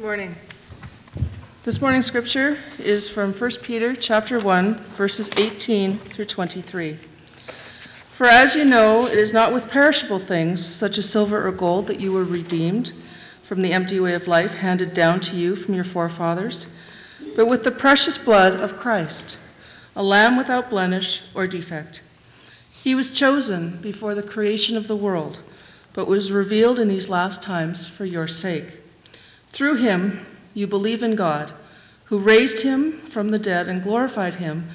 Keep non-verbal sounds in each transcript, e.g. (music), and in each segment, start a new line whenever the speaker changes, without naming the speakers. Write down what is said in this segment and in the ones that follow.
Morning. This morning's scripture is from 1 Peter chapter 1 verses 18 through 23. For as you know, it is not with perishable things such as silver or gold that you were redeemed from the empty way of life handed down to you from your forefathers, but with the precious blood of Christ, a lamb without blemish or defect. He was chosen before the creation of the world, but was revealed in these last times for your sake. Through him, you believe in God, who raised him from the dead and glorified him,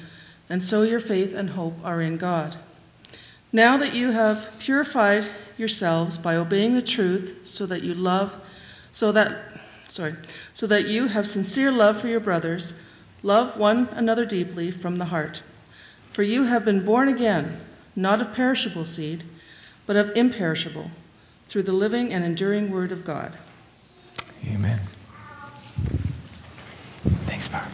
and so your faith and hope are in God. Now that you have purified yourselves by obeying the truth, so that you love, so that, sorry, so that you have sincere love for your brothers, love one another deeply from the heart. For you have been born again, not of perishable seed, but of imperishable, through the living and enduring word of God.
Amen. Thanks, Barb.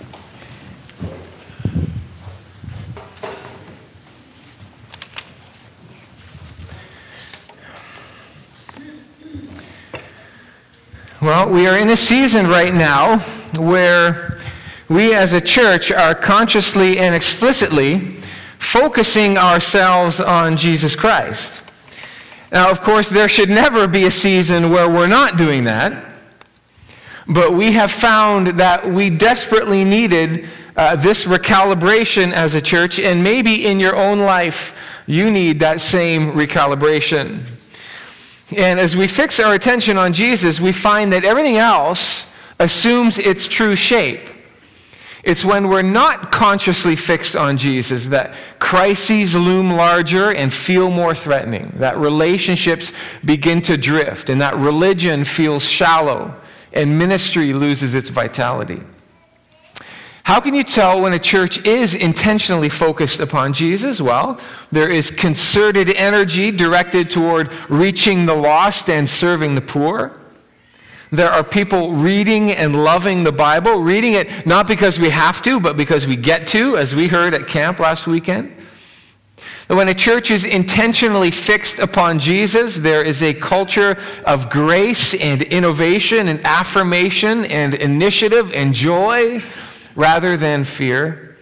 Well, we are in a season right now where we as a church are consciously and explicitly focusing ourselves on Jesus Christ. Now, of course, there should never be a season where we're not doing that. But we have found that we desperately needed uh, this recalibration as a church, and maybe in your own life, you need that same recalibration. And as we fix our attention on Jesus, we find that everything else assumes its true shape. It's when we're not consciously fixed on Jesus that crises loom larger and feel more threatening, that relationships begin to drift, and that religion feels shallow and ministry loses its vitality. How can you tell when a church is intentionally focused upon Jesus? Well, there is concerted energy directed toward reaching the lost and serving the poor. There are people reading and loving the Bible, reading it not because we have to, but because we get to, as we heard at camp last weekend. When a church is intentionally fixed upon Jesus, there is a culture of grace and innovation and affirmation and initiative and joy rather than fear.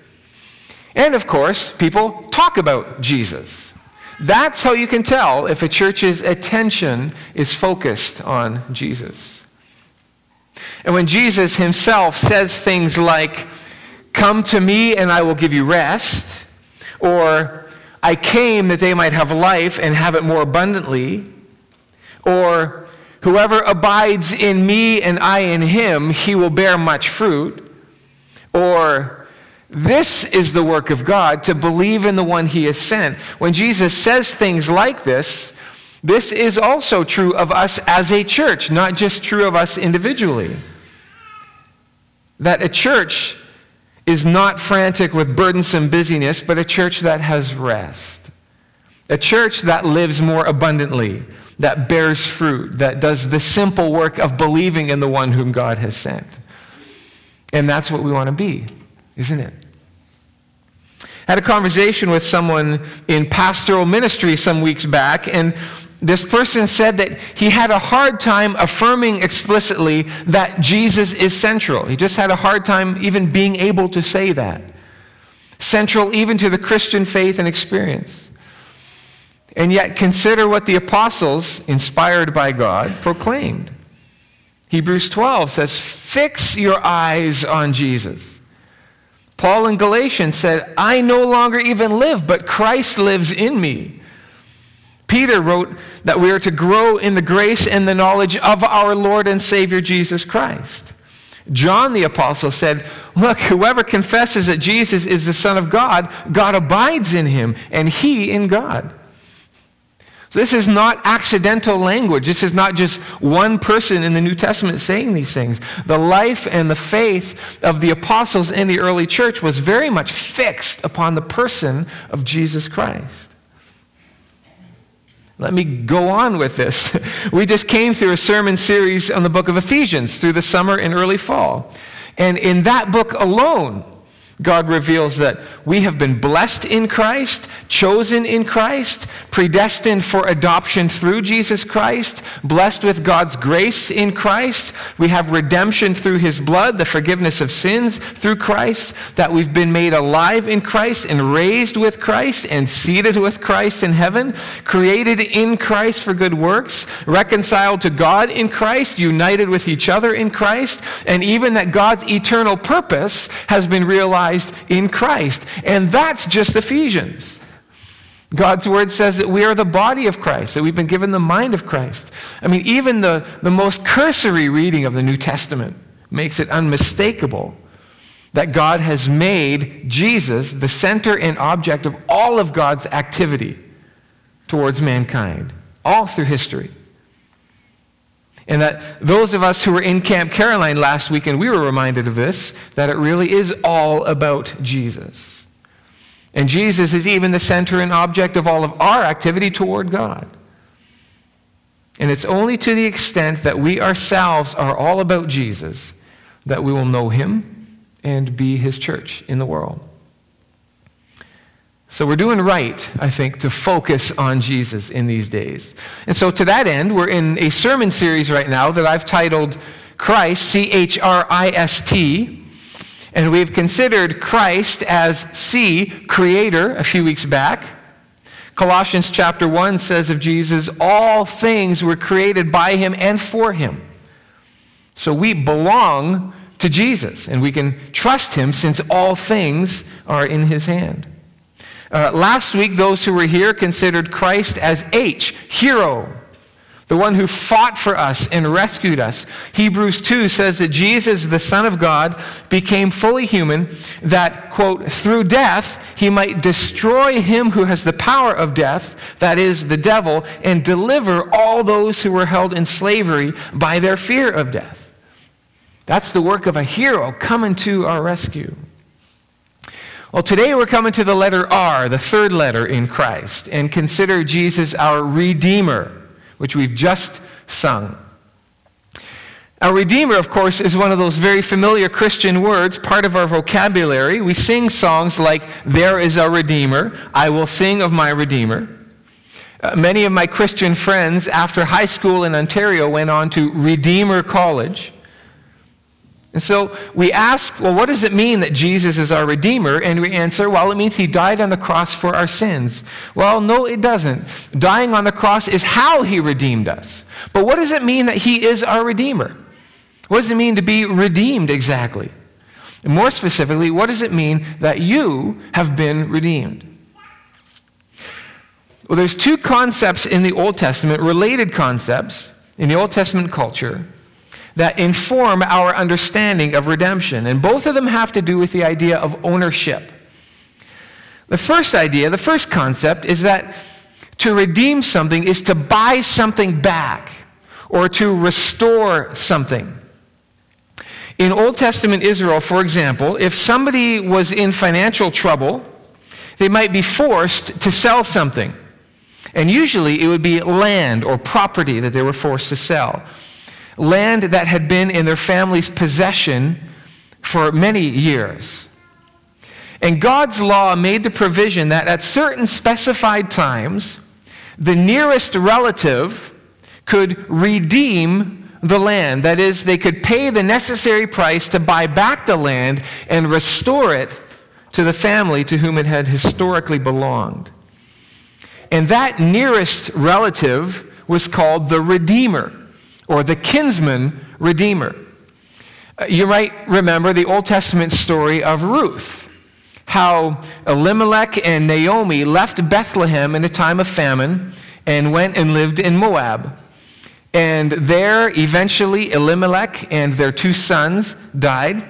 And of course, people talk about Jesus. That's how you can tell if a church's attention is focused on Jesus. And when Jesus himself says things like, Come to me and I will give you rest, or I came that they might have life and have it more abundantly. Or, whoever abides in me and I in him, he will bear much fruit. Or, this is the work of God, to believe in the one he has sent. When Jesus says things like this, this is also true of us as a church, not just true of us individually. That a church is not frantic with burdensome busyness, but a church that has rest. A church that lives more abundantly, that bears fruit, that does the simple work of believing in the one whom God has sent. And that's what we want to be, isn't it? I had a conversation with someone in pastoral ministry some weeks back, and this person said that he had a hard time affirming explicitly that Jesus is central. He just had a hard time even being able to say that. Central even to the Christian faith and experience. And yet, consider what the apostles, inspired by God, proclaimed. Hebrews 12 says, Fix your eyes on Jesus. Paul in Galatians said, I no longer even live, but Christ lives in me. Peter wrote that we are to grow in the grace and the knowledge of our Lord and Savior Jesus Christ. John the Apostle said, Look, whoever confesses that Jesus is the Son of God, God abides in him, and he in God. So this is not accidental language. This is not just one person in the New Testament saying these things. The life and the faith of the apostles in the early church was very much fixed upon the person of Jesus Christ. Let me go on with this. (laughs) We just came through a sermon series on the book of Ephesians through the summer and early fall. And in that book alone, God reveals that we have been blessed in Christ, chosen in Christ, predestined for adoption through Jesus Christ, blessed with God's grace in Christ. We have redemption through his blood, the forgiveness of sins through Christ, that we've been made alive in Christ and raised with Christ and seated with Christ in heaven, created in Christ for good works, reconciled to God in Christ, united with each other in Christ, and even that God's eternal purpose has been realized in Christ. And that's just Ephesians. God's word says that we are the body of Christ, that we've been given the mind of Christ. I mean, even the, the most cursory reading of the New Testament makes it unmistakable that God has made Jesus the center and object of all of God's activity towards mankind, all through history. And that those of us who were in Camp Caroline last weekend, we were reminded of this, that it really is all about Jesus. And Jesus is even the center and object of all of our activity toward God. And it's only to the extent that we ourselves are all about Jesus that we will know him and be his church in the world. So we're doing right, I think, to focus on Jesus in these days. And so to that end, we're in a sermon series right now that I've titled Christ, C H R I S T. And we've considered Christ as C, creator, a few weeks back. Colossians chapter 1 says of Jesus, all things were created by him and for him. So we belong to Jesus, and we can trust him since all things are in his hand. Uh, last week, those who were here considered Christ as H, hero, the one who fought for us and rescued us. Hebrews 2 says that Jesus, the Son of God, became fully human, that, quote, through death he might destroy him who has the power of death, that is, the devil, and deliver all those who were held in slavery by their fear of death. That's the work of a hero coming to our rescue. Well, today we're coming to the letter R, the third letter in Christ, and consider Jesus our Redeemer, which we've just sung. Our Redeemer, of course, is one of those very familiar Christian words, part of our vocabulary. We sing songs like, There is a Redeemer, I will sing of my Redeemer. Uh, many of my Christian friends after high school in Ontario went on to Redeemer College. And so we ask, well, what does it mean that Jesus is our Redeemer? And we answer, well, it means he died on the cross for our sins. Well, no, it doesn't. Dying on the cross is how he redeemed us. But what does it mean that he is our Redeemer? What does it mean to be redeemed exactly? And more specifically, what does it mean that you have been redeemed? Well, there's two concepts in the Old Testament, related concepts in the Old Testament culture that inform our understanding of redemption. And both of them have to do with the idea of ownership. The first idea, the first concept, is that to redeem something is to buy something back or to restore something. In Old Testament Israel, for example, if somebody was in financial trouble, they might be forced to sell something. And usually it would be land or property that they were forced to sell land that had been in their family's possession for many years. And God's law made the provision that at certain specified times, the nearest relative could redeem the land. That is, they could pay the necessary price to buy back the land and restore it to the family to whom it had historically belonged. And that nearest relative was called the Redeemer or the kinsman redeemer. Uh, you might remember the Old Testament story of Ruth, how Elimelech and Naomi left Bethlehem in a time of famine and went and lived in Moab. And there, eventually, Elimelech and their two sons died.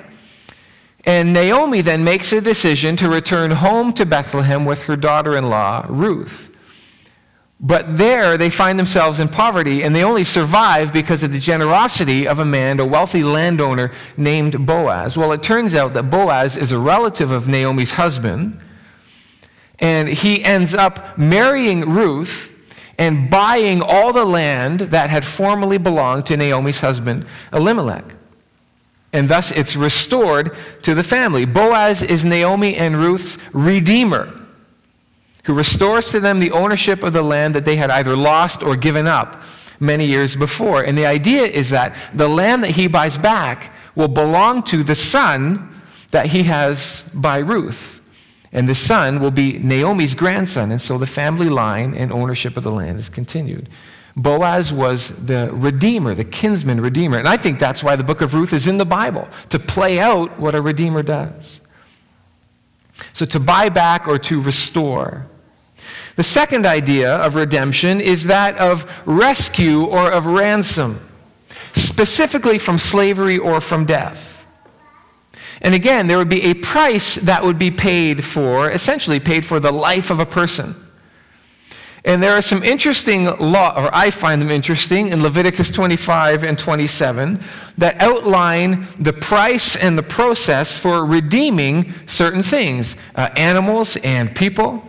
And Naomi then makes a decision to return home to Bethlehem with her daughter in law, Ruth. But there they find themselves in poverty, and they only survive because of the generosity of a man, a wealthy landowner named Boaz. Well, it turns out that Boaz is a relative of Naomi's husband, and he ends up marrying Ruth and buying all the land that had formerly belonged to Naomi's husband, Elimelech. And thus it's restored to the family. Boaz is Naomi and Ruth's redeemer, who restores to them the ownership of the land that they had either lost or given up many years before. And the idea is that the land that he buys back will belong to the son that he has by Ruth. And the son will be Naomi's grandson. And so the family line and ownership of the land is continued. Boaz was the redeemer, the kinsman redeemer. And I think that's why the book of Ruth is in the Bible, to play out what a redeemer does. So to buy back or to restore. The second idea of redemption is that of rescue or of ransom, specifically from slavery or from death. And again, there would be a price that would be paid for, essentially paid for the life of a person. And there are some interesting law, or I find them interesting, in Leviticus 25 and 27 that outline the price and the process for redeeming certain things, uh, animals and people.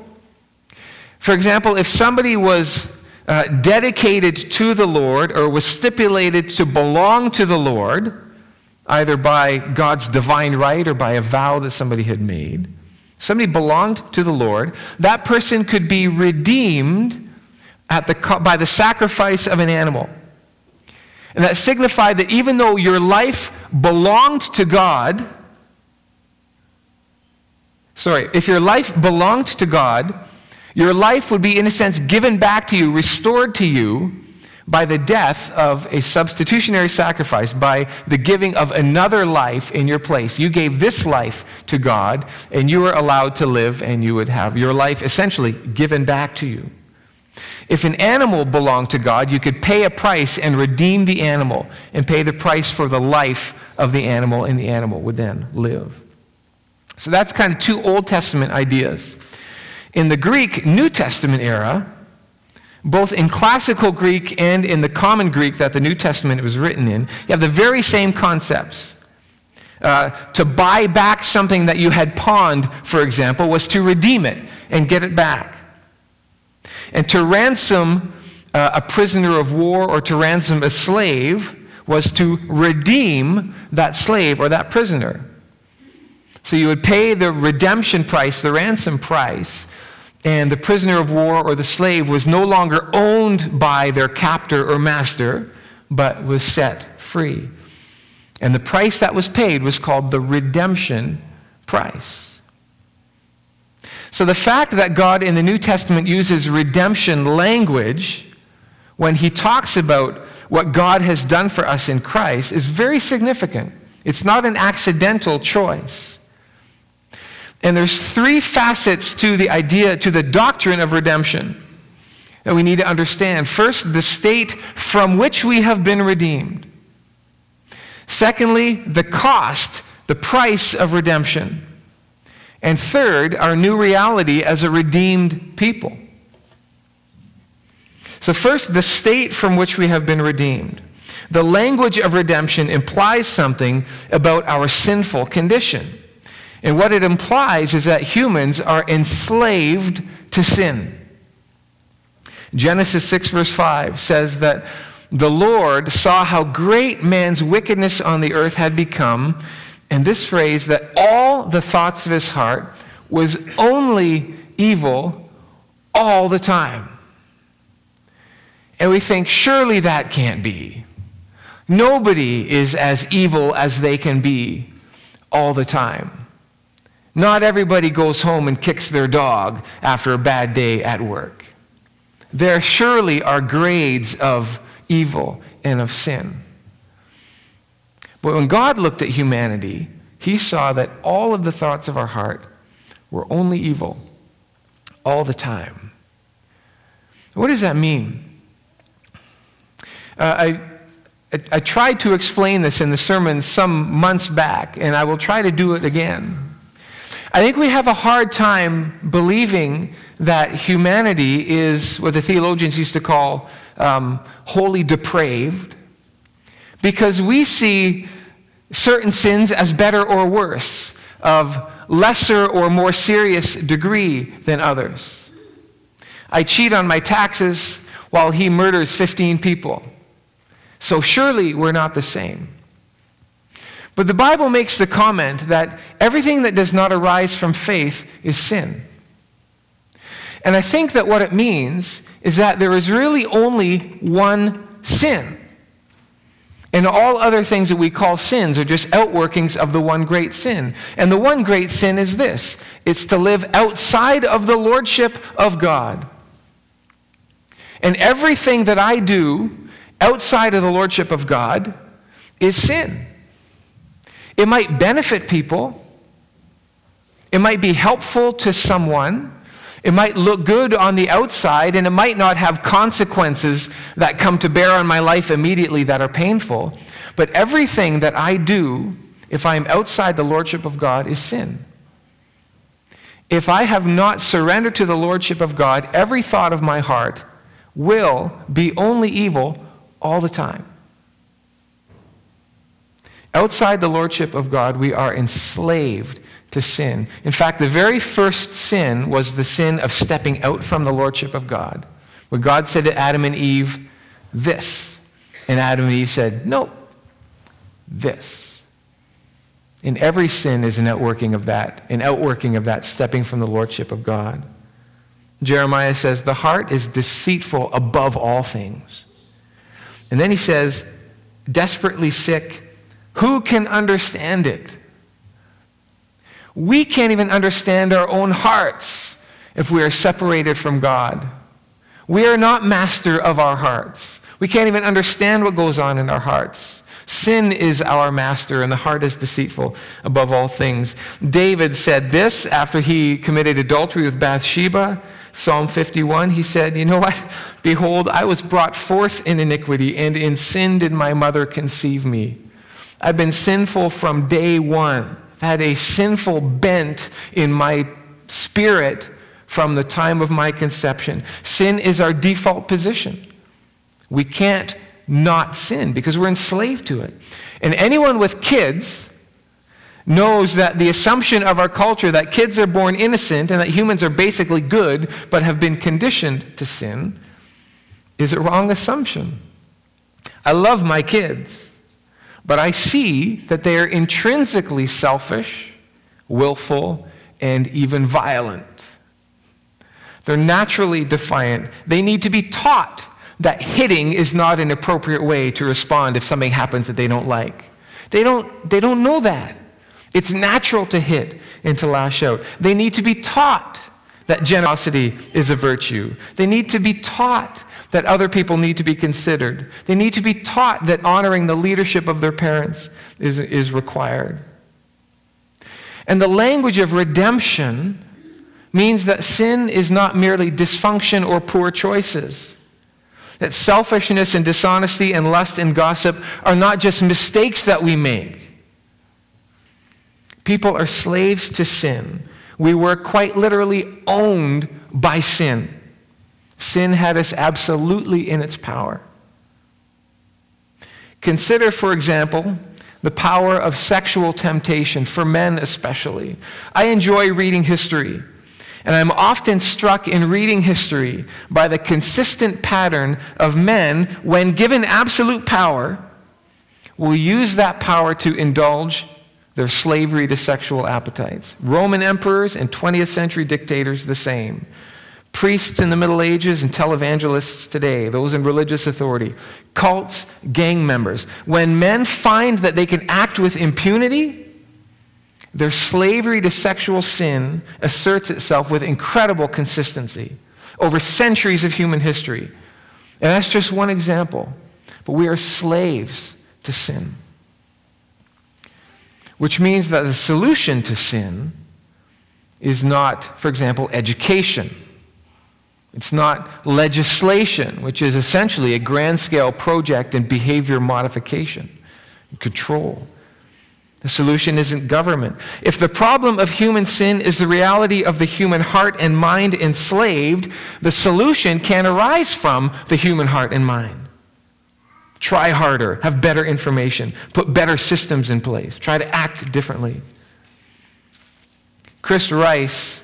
For example, if somebody was uh, dedicated to the Lord or was stipulated to belong to the Lord, either by God's divine right or by a vow that somebody had made, somebody belonged to the Lord, that person could be redeemed at the, by the sacrifice of an animal. And that signified that even though your life belonged to God, sorry, if your life belonged to God, your life would be, in a sense, given back to you, restored to you by the death of a substitutionary sacrifice, by the giving of another life in your place. You gave this life to God, and you were allowed to live, and you would have your life essentially given back to you. If an animal belonged to God, you could pay a price and redeem the animal and pay the price for the life of the animal, and the animal would then live. So that's kind of two Old Testament ideas. In the Greek New Testament era, both in classical Greek and in the common Greek that the New Testament was written in, you have the very same concepts. Uh, to buy back something that you had pawned, for example, was to redeem it and get it back. And to ransom uh, a prisoner of war or to ransom a slave was to redeem that slave or that prisoner. So you would pay the redemption price, the ransom price, and the prisoner of war or the slave was no longer owned by their captor or master, but was set free. And the price that was paid was called the redemption price. So the fact that God in the New Testament uses redemption language when he talks about what God has done for us in Christ is very significant. It's not an accidental choice. And there's three facets to the idea, to the doctrine of redemption that we need to understand. First, the state from which we have been redeemed. Secondly, the cost, the price of redemption. And third, our new reality as a redeemed people. So, first, the state from which we have been redeemed. The language of redemption implies something about our sinful condition. And what it implies is that humans are enslaved to sin. Genesis 6, verse 5 says that the Lord saw how great man's wickedness on the earth had become, and this phrase, that all the thoughts of his heart was only evil all the time. And we think, surely that can't be. Nobody is as evil as they can be all the time. Not everybody goes home and kicks their dog after a bad day at work. There surely are grades of evil and of sin. But when God looked at humanity, he saw that all of the thoughts of our heart were only evil all the time. What does that mean? Uh, I, I, I tried to explain this in the sermon some months back, and I will try to do it again. I think we have a hard time believing that humanity is what the theologians used to call um, wholly depraved because we see certain sins as better or worse, of lesser or more serious degree than others. I cheat on my taxes while he murders 15 people. So surely we're not the same. But the Bible makes the comment that everything that does not arise from faith is sin. And I think that what it means is that there is really only one sin. And all other things that we call sins are just outworkings of the one great sin. And the one great sin is this it's to live outside of the lordship of God. And everything that I do outside of the lordship of God is sin. It might benefit people, it might be helpful to someone. It might look good on the outside, and it might not have consequences that come to bear on my life immediately that are painful. But everything that I do, if I am outside the lordship of God, is sin. If I have not surrendered to the lordship of God, every thought of my heart will be only evil all the time. Outside the lordship of God, we are enslaved to sin. In fact, the very first sin was the sin of stepping out from the lordship of God. When God said to Adam and Eve, this. And Adam and Eve said, no, this. And every sin is an outworking of that, an outworking of that stepping from the lordship of God. Jeremiah says, the heart is deceitful above all things. And then he says, desperately sick, who can understand it? We can't even understand our own hearts if we are separated from God. We are not master of our hearts. We can't even understand what goes on in our hearts. Sin is our master, and the heart is deceitful above all things. David said this after he committed adultery with Bathsheba. Psalm 51, he said, You know what? Behold, I was brought forth in iniquity, and in sin did my mother conceive me. I've been sinful from day one I've had a sinful bent in my spirit from the time of my conception. Sin is our default position. We can't not sin because we're enslaved to it. And anyone with kids knows that the assumption of our culture that kids are born innocent and that humans are basically good but have been conditioned to sin is a wrong assumption. I love my kids. But I see that they are intrinsically selfish, willful, and even violent. They're naturally defiant. They need to be taught that hitting is not an appropriate way to respond if something happens that they don't like. They don't, they don't know that. It's natural to hit and to lash out. They need to be taught that generosity is a virtue. They need to be taught that other people need to be considered. They need to be taught that honoring the leadership of their parents is, is required. And the language of redemption means that sin is not merely dysfunction or poor choices. That selfishness and dishonesty and lust and gossip are not just mistakes that we make. People are slaves to sin. We were quite literally owned by sin. Sin had us absolutely in its power. Consider, for example, the power of sexual temptation, for men especially. I enjoy reading history, and I'm often struck in reading history by the consistent pattern of men, when given absolute power, will use that power to indulge their slavery to sexual appetites. Roman emperors and 20th century dictators, the same priests in the Middle Ages and televangelists today, those in religious authority, cults, gang members. When men find that they can act with impunity, their slavery to sexual sin asserts itself with incredible consistency over centuries of human history. And that's just one example. But we are slaves to sin. Which means that the solution to sin is not, for example, education it's not legislation, which is essentially a grand scale project in behavior modification and control. The solution isn't government. If the problem of human sin is the reality of the human heart and mind enslaved, the solution can arise from the human heart and mind. Try harder, have better information, put better systems in place, try to act differently. Chris Rice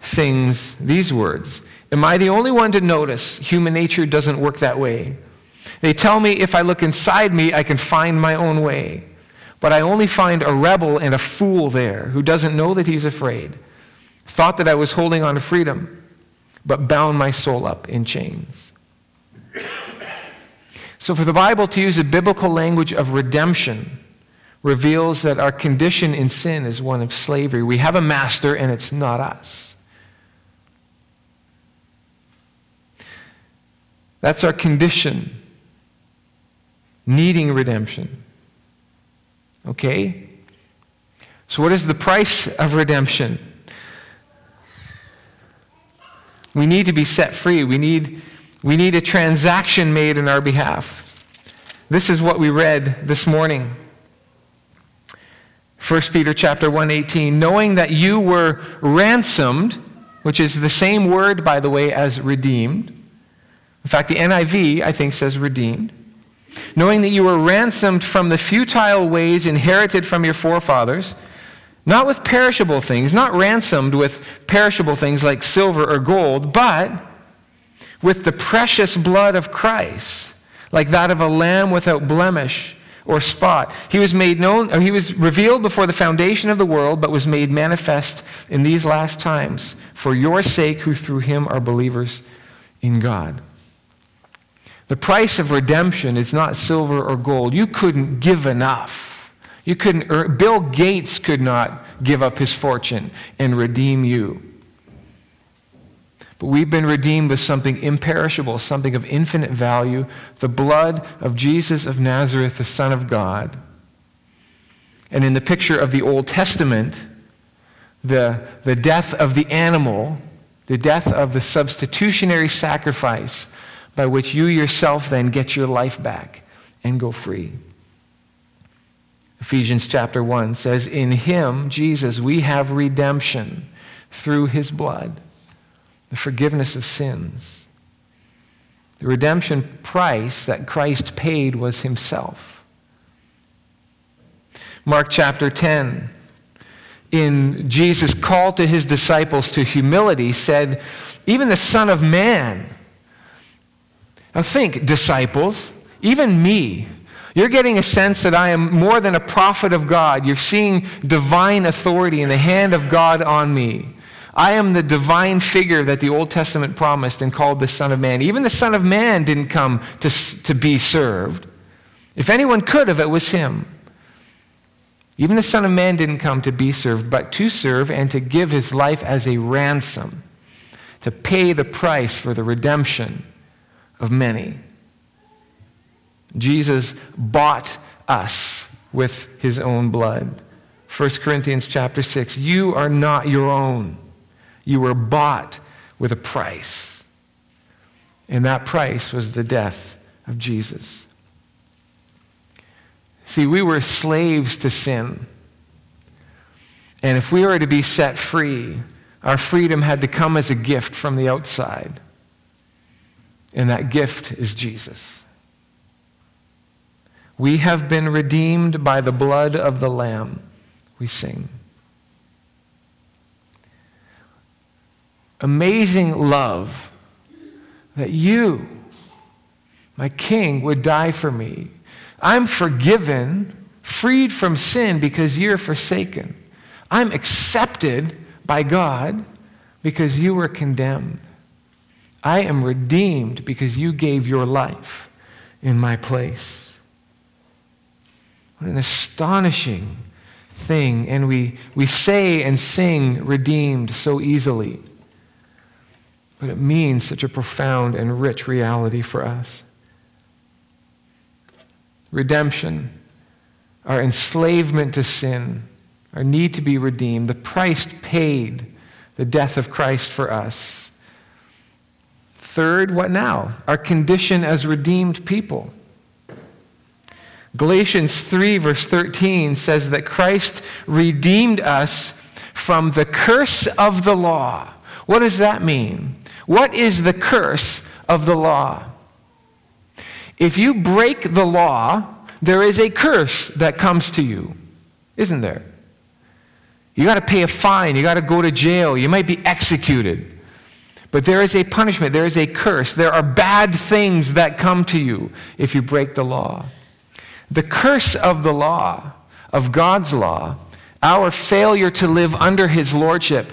sings these words Am I the only one to notice human nature doesn't work that way? They tell me if I look inside me, I can find my own way. But I only find a rebel and a fool there who doesn't know that he's afraid. Thought that I was holding on to freedom, but bound my soul up in chains. So, for the Bible to use a biblical language of redemption reveals that our condition in sin is one of slavery. We have a master, and it's not us. That's our condition, needing redemption. Okay? So, what is the price of redemption? We need to be set free. We need, we need a transaction made in our behalf. This is what we read this morning. 1 Peter chapter 1:18 knowing that you were ransomed which is the same word by the way as redeemed in fact the NIV I think says redeemed knowing that you were ransomed from the futile ways inherited from your forefathers not with perishable things, not ransomed with perishable things like silver or gold, but with the precious blood of Christ, like that of a lamb without blemish or spot. He was made known, he was revealed before the foundation of the world, but was made manifest in these last times for your sake, who through him are believers in God. The price of redemption is not silver or gold. You couldn't give enough you couldn't earn, Bill Gates could not give up his fortune and redeem you. But we've been redeemed with something imperishable, something of infinite value the blood of Jesus of Nazareth, the Son of God. And in the picture of the Old Testament, the, the death of the animal, the death of the substitutionary sacrifice by which you yourself then get your life back and go free. Ephesians chapter 1 says, In him, Jesus, we have redemption through his blood, the forgiveness of sins. The redemption price that Christ paid was himself. Mark chapter 10, in Jesus' call to his disciples to humility, said, Even the Son of Man. Now think, disciples, even me, you're getting a sense that I am more than a prophet of God. You're seeing divine authority in the hand of God on me. I am the divine figure that the Old Testament promised and called the Son of Man. Even the Son of Man didn't come to, to be served. If anyone could have, it was him. Even the Son of Man didn't come to be served, but to serve and to give his life as a ransom, to pay the price for the redemption of many. Jesus bought us with his own blood. 1 Corinthians chapter 6 You are not your own. You were bought with a price. And that price was the death of Jesus. See, we were slaves to sin. And if we were to be set free, our freedom had to come as a gift from the outside. And that gift is Jesus. We have been redeemed by the blood of the Lamb, we sing. Amazing love that you, my King, would die for me. I'm forgiven, freed from sin because you're forsaken. I'm accepted by God because you were condemned. I am redeemed because you gave your life in my place. What an astonishing thing. And we, we say and sing redeemed so easily. But it means such a profound and rich reality for us. Redemption, our enslavement to sin, our need to be redeemed, the price paid, the death of Christ for us. Third, what now? Our condition as redeemed people. Galatians 3, verse 13 says that Christ redeemed us from the curse of the law. What does that mean? What is the curse of the law? If you break the law, there is a curse that comes to you, isn't there? You got to pay a fine, you got to go to jail, you might be executed. But there is a punishment, there is a curse. There are bad things that come to you if you break the law. The curse of the law of God's law, our failure to live under his lordship,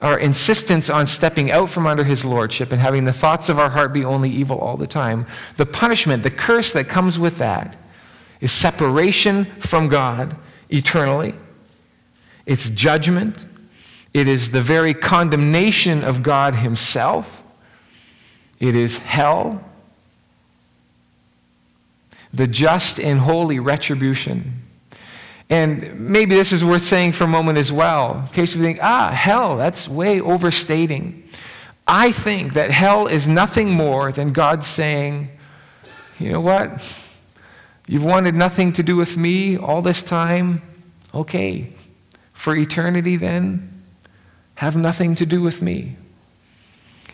our insistence on stepping out from under his lordship and having the thoughts of our heart be only evil all the time, the punishment, the curse that comes with that is separation from God eternally. It's judgment. It is the very condemnation of God himself. It is hell. The just and holy retribution. And maybe this is worth saying for a moment as well, in case you think, ah, hell, that's way overstating. I think that hell is nothing more than God saying, you know what? You've wanted nothing to do with me all this time? Okay. For eternity, then, have nothing to do with me.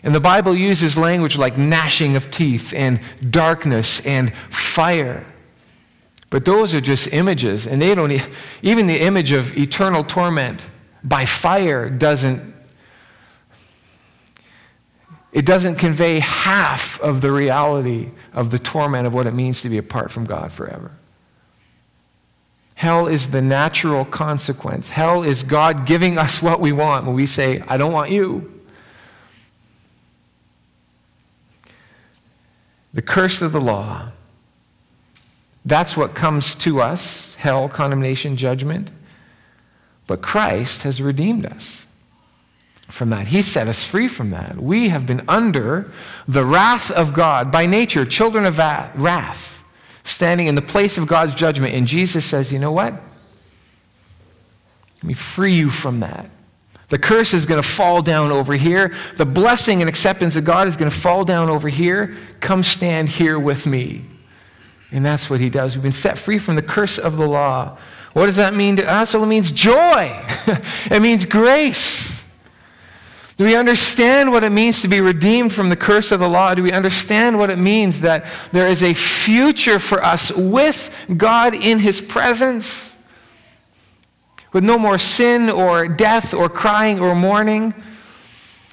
And the Bible uses language like gnashing of teeth and darkness and fire. But those are just images, and they don't, even the image of eternal torment by fire doesn't, it doesn't convey half of the reality of the torment of what it means to be apart from God forever. Hell is the natural consequence. Hell is God giving us what we want when we say, I don't want you. The curse of the law that's what comes to us hell, condemnation, judgment. But Christ has redeemed us from that. He set us free from that. We have been under the wrath of God by nature, children of wrath, standing in the place of God's judgment. And Jesus says, You know what? Let me free you from that. The curse is going to fall down over here. The blessing and acceptance of God is going to fall down over here. Come stand here with me. And that's what he does. We've been set free from the curse of the law. What does that mean to us? Well, it means joy, (laughs) it means grace. Do we understand what it means to be redeemed from the curse of the law? Do we understand what it means that there is a future for us with God in his presence? With no more sin or death or crying or mourning,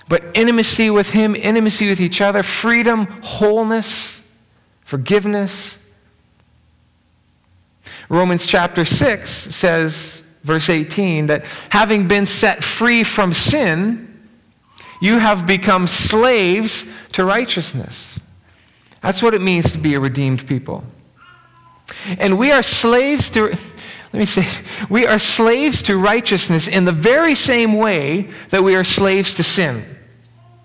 but intimacy with him, intimacy with each other, freedom, wholeness, forgiveness. Romans chapter 6 says, verse 18, that having been set free from sin, you have become slaves to righteousness. That's what it means to be a redeemed people. And we are slaves to, let me say, (laughs) we are slaves to righteousness in the very same way that we are slaves to sin.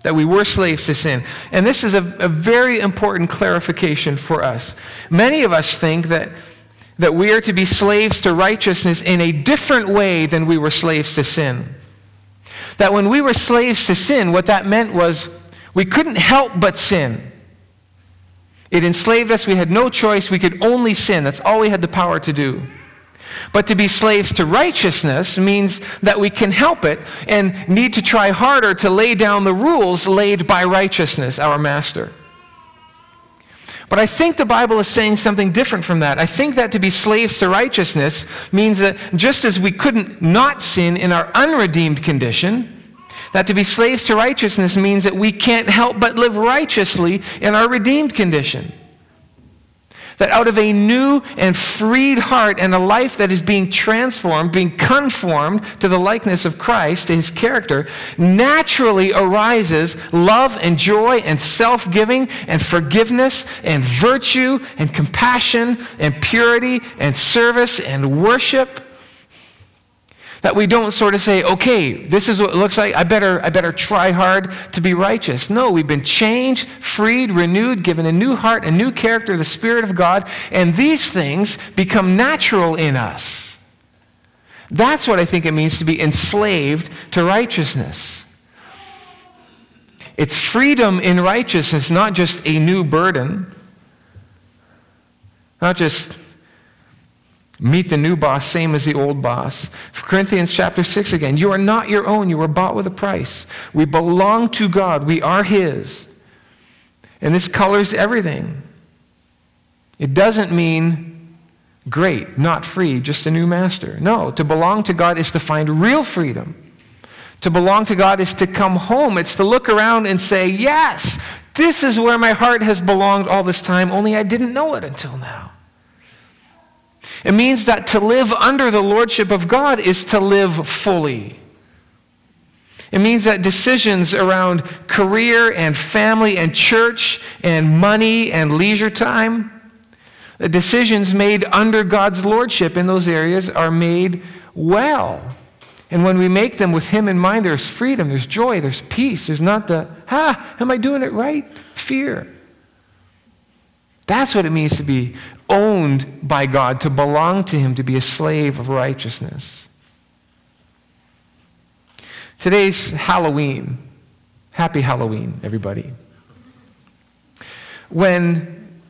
That we were slaves to sin. And this is a, a very important clarification for us. Many of us think that that we are to be slaves to righteousness in a different way than we were slaves to sin. That when we were slaves to sin, what that meant was we couldn't help but sin. It enslaved us. We had no choice. We could only sin. That's all we had the power to do. But to be slaves to righteousness means that we can help it and need to try harder to lay down the rules laid by righteousness, our master. But I think the Bible is saying something different from that. I think that to be slaves to righteousness means that just as we couldn't not sin in our unredeemed condition, that to be slaves to righteousness means that we can't help but live righteously in our redeemed condition. That out of a new and freed heart and a life that is being transformed, being conformed to the likeness of Christ, to his character, naturally arises love and joy and self giving and forgiveness and virtue and compassion and purity and service and worship that we don't sort of say, okay, this is what it looks like. I better, I better try hard to be righteous. No, we've been changed, freed, renewed, given a new heart, a new character, the Spirit of God, and these things become natural in us. That's what I think it means to be enslaved to righteousness. It's freedom in righteousness, not just a new burden, not just Meet the new boss, same as the old boss. Corinthians chapter 6 again. You are not your own. You were bought with a price. We belong to God. We are His. And this colors everything. It doesn't mean great, not free, just a new master. No, to belong to God is to find real freedom. To belong to God is to come home. It's to look around and say, Yes, this is where my heart has belonged all this time, only I didn't know it until now. It means that to live under the lordship of God is to live fully. It means that decisions around career and family and church and money and leisure time, the decisions made under God's lordship in those areas are made well. And when we make them with Him in mind, there's freedom, there's joy, there's peace. There's not the, ah, am I doing it right? Fear. That's what it means to be owned by God, to belong to Him, to be a slave of righteousness. Today's Halloween. Happy Halloween, everybody. When,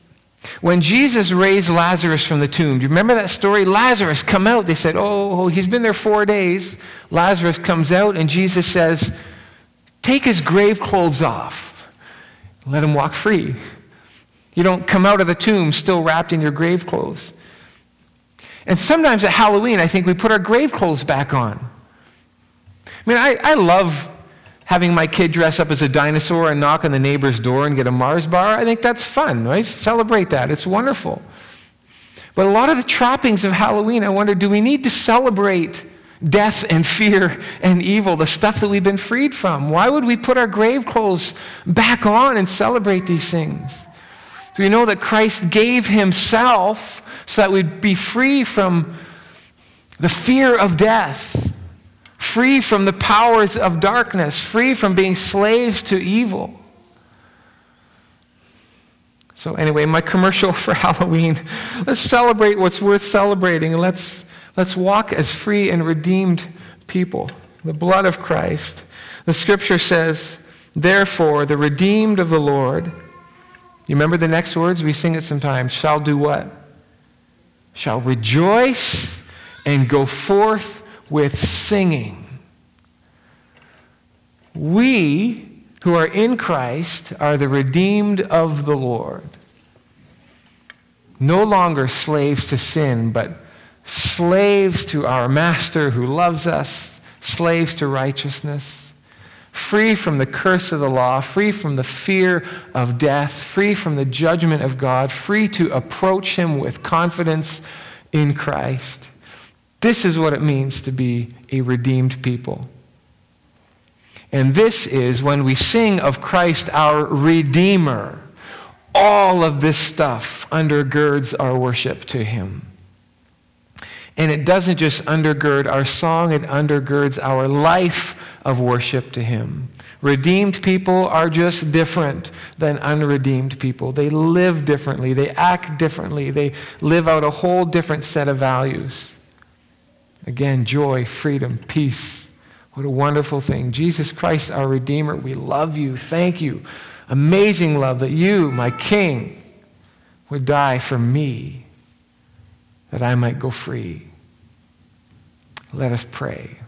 when Jesus raised Lazarus from the tomb, do you remember that story? Lazarus, come out. They said, Oh, oh he's been there four days. Lazarus comes out, and Jesus says, Take his grave clothes off. Let him walk free. You don't come out of the tomb still wrapped in your grave clothes. And sometimes at Halloween, I think we put our grave clothes back on. I mean, I, I love having my kid dress up as a dinosaur and knock on the neighbor's door and get a Mars bar. I think that's fun, right? Celebrate that. It's wonderful. But a lot of the trappings of Halloween, I wonder do we need to celebrate death and fear and evil, the stuff that we've been freed from? Why would we put our grave clothes back on and celebrate these things? Do we know that Christ gave himself so that we'd be free from the fear of death? free from the powers of darkness, free from being slaves to evil. So, anyway, my commercial (laughs) for Halloween let's celebrate what's worth celebrating and let's, let's walk as free and redeemed people. The blood of Christ. The scripture says, Therefore, the redeemed of the Lord, you remember the next words? We sing it sometimes, shall do what? Shall rejoice and go forth with singing. We who are in Christ are the redeemed of the Lord. No longer slaves to sin, but slaves to our Master who loves us, slaves to righteousness, free from the curse of the law, free from the fear of death, free from the judgment of God, free to approach Him with confidence in Christ. This is what it means to be a redeemed people. And this is when we sing of Christ our Redeemer, all of this stuff undergirds our worship to Him. And it doesn't just undergird our song, it undergirds our life of worship to Him. Redeemed people are just different than unredeemed people. They live differently, they act differently, they live out a whole different set of values. Again, joy, freedom, peace what a wonderful thing. Jesus Christ, our Redeemer, we love you. Thank you. Amazing love that you, my King, would die for me that I might go free. Let us pray.